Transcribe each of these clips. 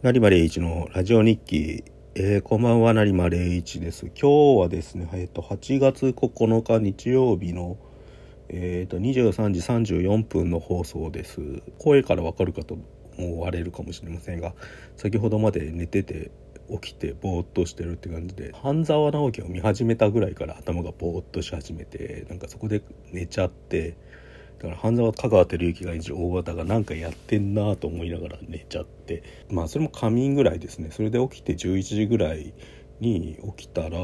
成馬礼一のラジオ日記、えー、こんばんは成馬礼一です。今日はですねえっ、ー、と8月9日日曜日のえーと、23時34分の放送です。声からわかるかと思われるかもしれませんが先ほどまで寝てて起きてぼーっとしてるって感じで半沢直樹を見始めたぐらいから頭がぼーっとし始めてなんかそこで寝ちゃってだから半沢香川照之が演じる大和田が何かやってんなと思いながら寝ちゃって。まあそれも仮眠ぐらいですね。それで起きて11時ぐらいに起きたら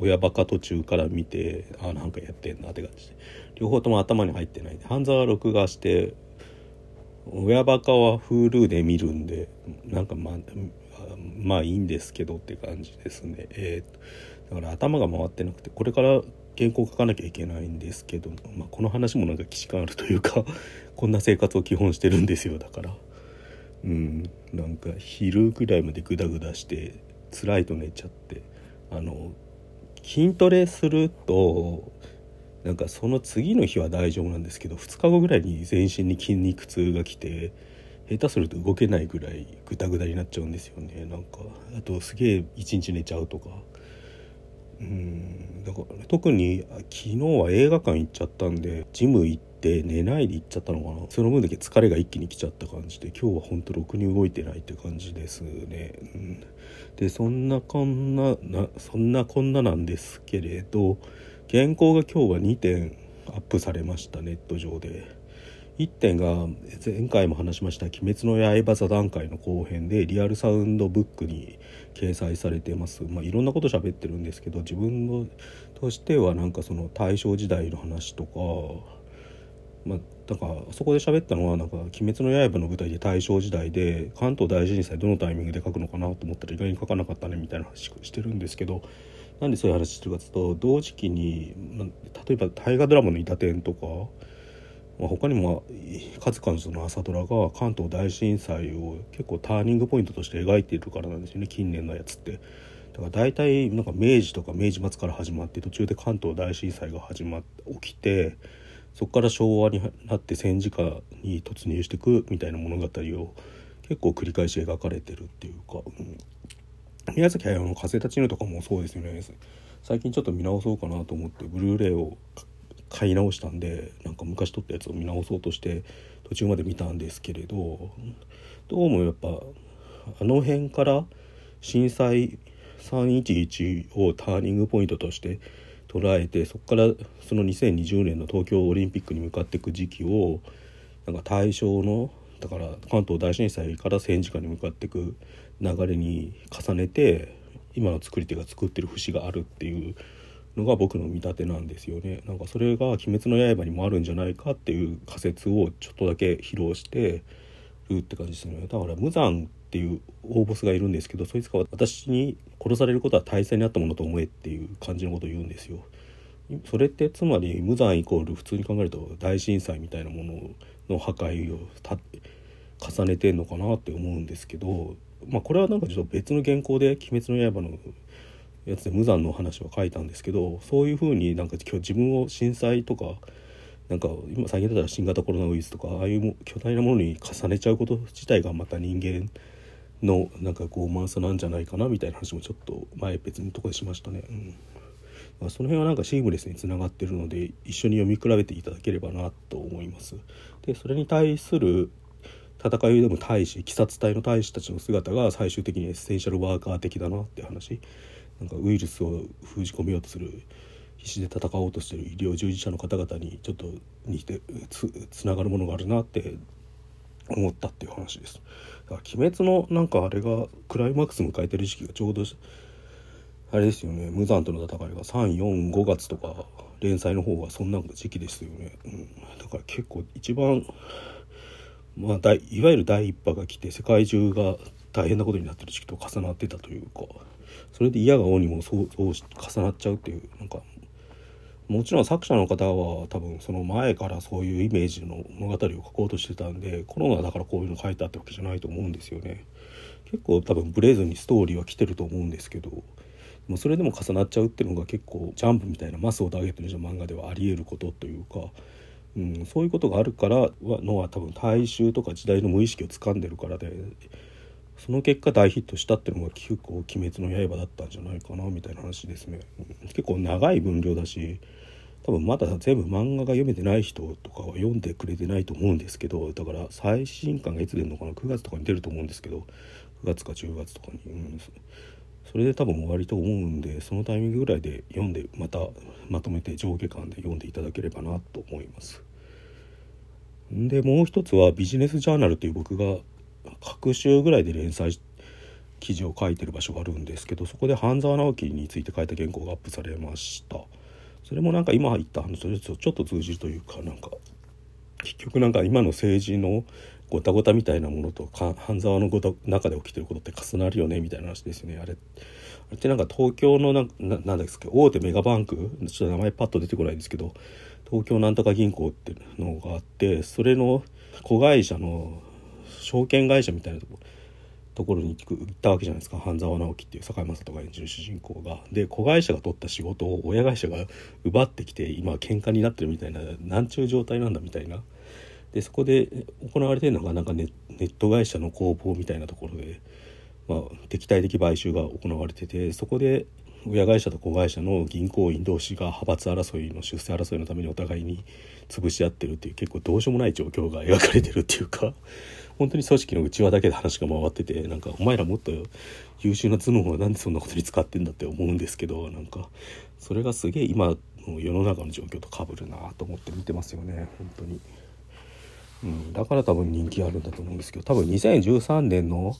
親バカ途中から見てあなんかやってんなって感じで。両方とも頭に入ってないで。半沢録画して親バカは Hulu で見るんでなんかまあまあいいんですけどって感じですね。えー、だから頭が回ってなくてこれから原稿書かなきゃいけないんですけど、まあ、この話もなんか既視感あるというか こんな生活を基本してるんですよだから。うんなんか昼ぐらいまでグダグダして辛いと寝ちゃってあの筋トレするとなんかその次の日は大丈夫なんですけど2日後ぐらいに全身に筋肉痛が来て下手すると動けないぐらいグダグダになっちゃうんですよねなんか。あとすげえ一日寝ちゃうとか。うんだから特に昨日は映画館行っちゃったんでジム行って寝ないで行っちゃったのかな。その分だけ疲れが一気に来ちゃった感じで今日はほんとろくに動いてないって感じですね、うん、でそんなこんななそんなこんななんですけれど原稿が今日は2点アップされましたネット上で。1点が前回も話しました「鬼滅の刃座談会」の後編でリアルサウンドブックに掲載されてます、まあ、いろんなこと喋ってるんですけど自分のとしてはなんかその大正時代の話とかまあ、だかそこで喋ったのはなんか「鬼滅の刃」の舞台で大正時代で関東大震災どのタイミングで書くのかなと思ったら意外に書かなかったねみたいな話してるんですけどなんでそういう話してるかというと同時期に、まあ、例えば大河ドラマの「板天」とかまあ、他にも数々の朝ドラが関東大震災を結構ターニングポイントとして描いているからなんですよね近年のやつって。だから大体なんか明治とか明治末から始まって途中で関東大震災が始まって起きてそこから昭和になって戦時下に突入していくみたいな物語を結構繰り返し描かれてるっていうか、うん、宮崎駿の「風立ちぬ」とかもそうですよね最近ちょっと見直そうかなと思ってブルーレイを買い直したんでなんか昔撮ったやつを見直そうとして途中まで見たんですけれどどうもやっぱあの辺から震災311をターニングポイントとして捉えてそこからその2020年の東京オリンピックに向かっていく時期をなんか対象のだから関東大震災から戦時下に向かっていく流れに重ねて今の作り手が作ってる節があるっていうのが僕の見立てなんですよね。なんかそれが「鬼滅の刃」にもあるんじゃないかっていう仮説をちょっとだけ披露してるって感じですねだから無残っていう大ボスがいるんですけどそいつが私に殺されることは大切にあったものと思えっていう感じのことを言うんですよ。それってつまり無残イコール普通に考えると大震災みたいなものの破壊を重ねてんのかなって思うんですけどまあこれはなんかちょっと別の原稿で「鬼滅の刃」のやつで無残の話は書いたんですけどそういうふうになんか今日自分を震災とかなんか今最近だったら新型コロナウイルスとかああいう巨大なものに重ねちゃうこと自体がまた人間のなんか傲慢さなんじゃないかなみたいな話もちょっと前別のとこでしましたね。うんまあ、その辺はなんかシームレスにつながってるので一緒に読み比べていただければなと思います。でそれに対する戦いでも大使鬼殺隊の大使たちの姿が最終的にエッセンシャルワーカー的だなって話なんかウイルスを封じ込めようとする必死で戦おうとしてる医療従事者の方々にちょっと似てつつながるものがあるなって思ったっていう話です。だから鬼滅のなんかあれがクライマックス迎えてる時期がちょうどあれですよね。無残との戦いが345月とか連載の方がそんな時期ですよね、うん、だから結構一番まあいわゆる第一波が来て世界中が大変なことになってる時期と重なってたというか。それで嫌が王にもそうそう重なっちゃうっていうなんかもちろん作者の方は多分その前からそういうイメージの物語を書こうとしてたんでコロナだからこういうの書いたってわけじゃないと思うんですよね。結構多分ブレずにストーリーは来てると思うんですけどもそれでも重なっちゃうっていうのが結構ジャンプみたいなマスをターゲットにした漫画ではありえることというか、うん、そういうことがあるからのは多分大衆とか時代の無意識を掴んでるからでその結果大ヒットしたっていうのが結構「鬼滅の刃」だったんじゃないかなみたいな話ですね、結構長い分量だし多分まだ全部漫画が読めてない人とかは読んでくれてないと思うんですけどだから最新刊がいつ出るのかな9月とかに出ると思うんですけど9月か10月とかに、うん、それで多分終わりと思うんでそのタイミングぐらいで読んでまたまとめて上下巻で読んでいただければなと思います。でもう一つはビジネスジャーナルという僕が各週ぐらいで連載記事を書いてる場所があるんですけどそこで半沢直樹について書いた原稿がアップされました。それもなんか今言った話とちょっと通じるというかなんか結局なんか今の政治のごたごたみたいなものと半沢のごた中で起きてることって重なるよねみたいな話ですよね。あれあれってなんか東京のなななんですか大手メガバンクちょっと名前パッと出てこないんですけど東京なんとか銀行っていうのがあってそれの子会社の証券会社みたいなところところに行ったわけじゃないですか半沢直樹っていう堺雅人が演じる主人公が。で子会社が取った仕事を親会社が奪ってきて今喧嘩になってるみたいななんちゅう状態なんだみたいな。でそこで行われてるのがなんかネネット会社の攻防みたいなところで、まあ、敵対的買収が行われててそこで親会社と子会社の銀行員同士が派閥争いの出世争いのためにお互いに潰し合ってるっていう結構どうしようもない状況が描かれてるっていうか本当に組織の内輪だけで話が回っててなんかお前らもっと優秀な頭脳はなんでそんなことに使ってんだって思うんですけどなんかそれがすげえ今の世の中の状況とかぶるなと思って見てますよね。本当に。うん、だから多分人気あるんだと思うんですけど多分2013年の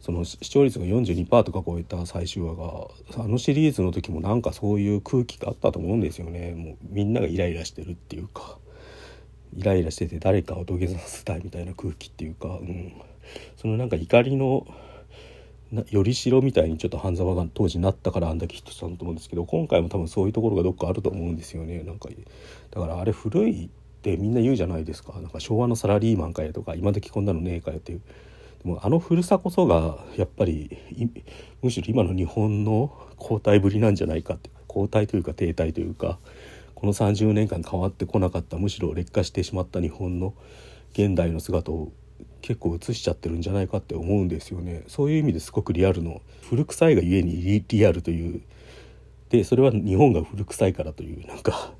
その視聴率が42%とか超えた最終話があのシリーズの時もなんかそういう空気があったと思うんですよね。もうみんながイライラしてるっていうか。イライラしてて誰かを土下座させたいみたいな空気っていうか、うん、そのなんか怒りのよりしろみたいにちょっと半沢が当時なったからあんだけヒットしたんだと思うんですけど今回も多分そういうところがどっかあると思うんですよね。なんかだからあれ古いってみんな言うじゃないですか。なんか昭和のサラリーマンかよとか今時こんなのねえかよっていう。でもあの古さこそがやっぱりむしろ今の日本の後退ぶりなんじゃないかって後退というか停滞というかこの30年間変わってこなかったむしろ劣化してしまった日本の現代の姿を結構映しちゃってるんじゃないかって思うんですよね。そういう意味ですごくリアルの古臭いがゆえにリアルという。でそれは日本が古臭いからというなんか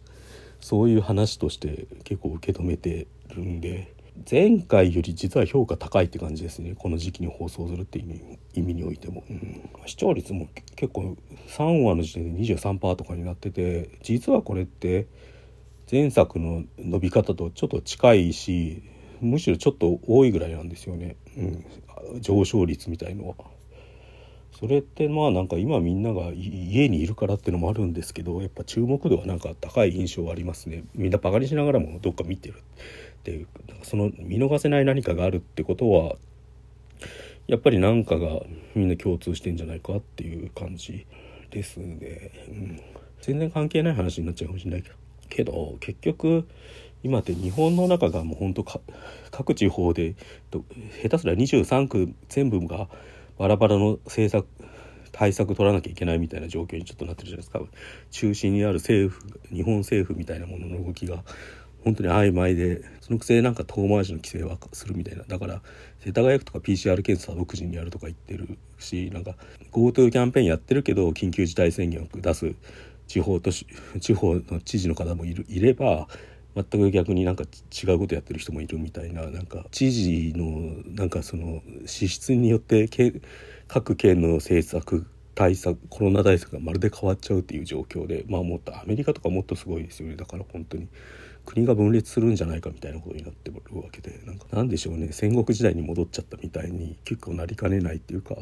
そういう話として結構受け止めてるんで。前回より実は評価高いって感じですね。この時期に放送するっていう意味においても、うん、視聴率も結構3話の時点で23%とかになってて実はこれって前作の伸び方とちょっと近いしむしろちょっと多いぐらいなんですよね、うん、上昇率みたいのは。それってまあなんか今みんなが家にいるからっていうのもあるんですけどやっぱ注目度はなんか高い印象はありますね。みんなバカにしながらもどっか見てる。っていうその見逃せない何かがあるってことはやっぱり何かがみんな共通してんじゃないかっていう感じですね、うん、全然関係ない話になっちゃうかもしれないけど結局今って日本の中がもうほんと各地方で下手すら23区全部がバラバラの政策対策取らなきゃいけないみたいな状況にちょっとなってるじゃないですか。中心にある政府日本政府みたいなものの動きが本当に曖昧でそのくせなんか遠回しの規制はするみたいな。だから世田谷区とか PCR 検査は独自にやるとか言ってるしなんか GoTo キャンペーンやってるけど緊急事態宣言を出す地方都市 地方の知事の方もいるいれば全く逆になんか違うことやってる人もいるみたいななんか知事のなんかその資質によって各県の政策対策コロナ対策がまるで変わっちゃうっていう状況でまあもっとアメリカとかもっとすごいですよね。だから本当に国が分裂するんじゃないかみたいなことになってるわけでなんかなんでしょうね戦国時代に戻っちゃったみたいに結構なりかねないっていうか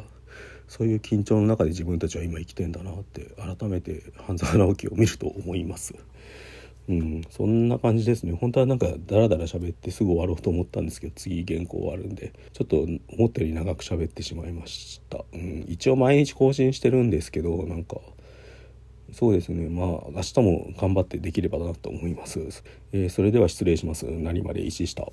そういう緊張の中で自分たちは今生きてんだなって改めて半沢直樹を見ると思います。うん、そんな感じですね本当はなんかダラダラ喋ってすぐ終わろうと思ったんですけど次原稿終わるんでちょっと思ったより長く喋ってしまいました、うん、一応毎日更新してるんですけどなんかそうですね。まあ明日も頑張ってできればなと思います、えー、それでは失礼します。何まで石下。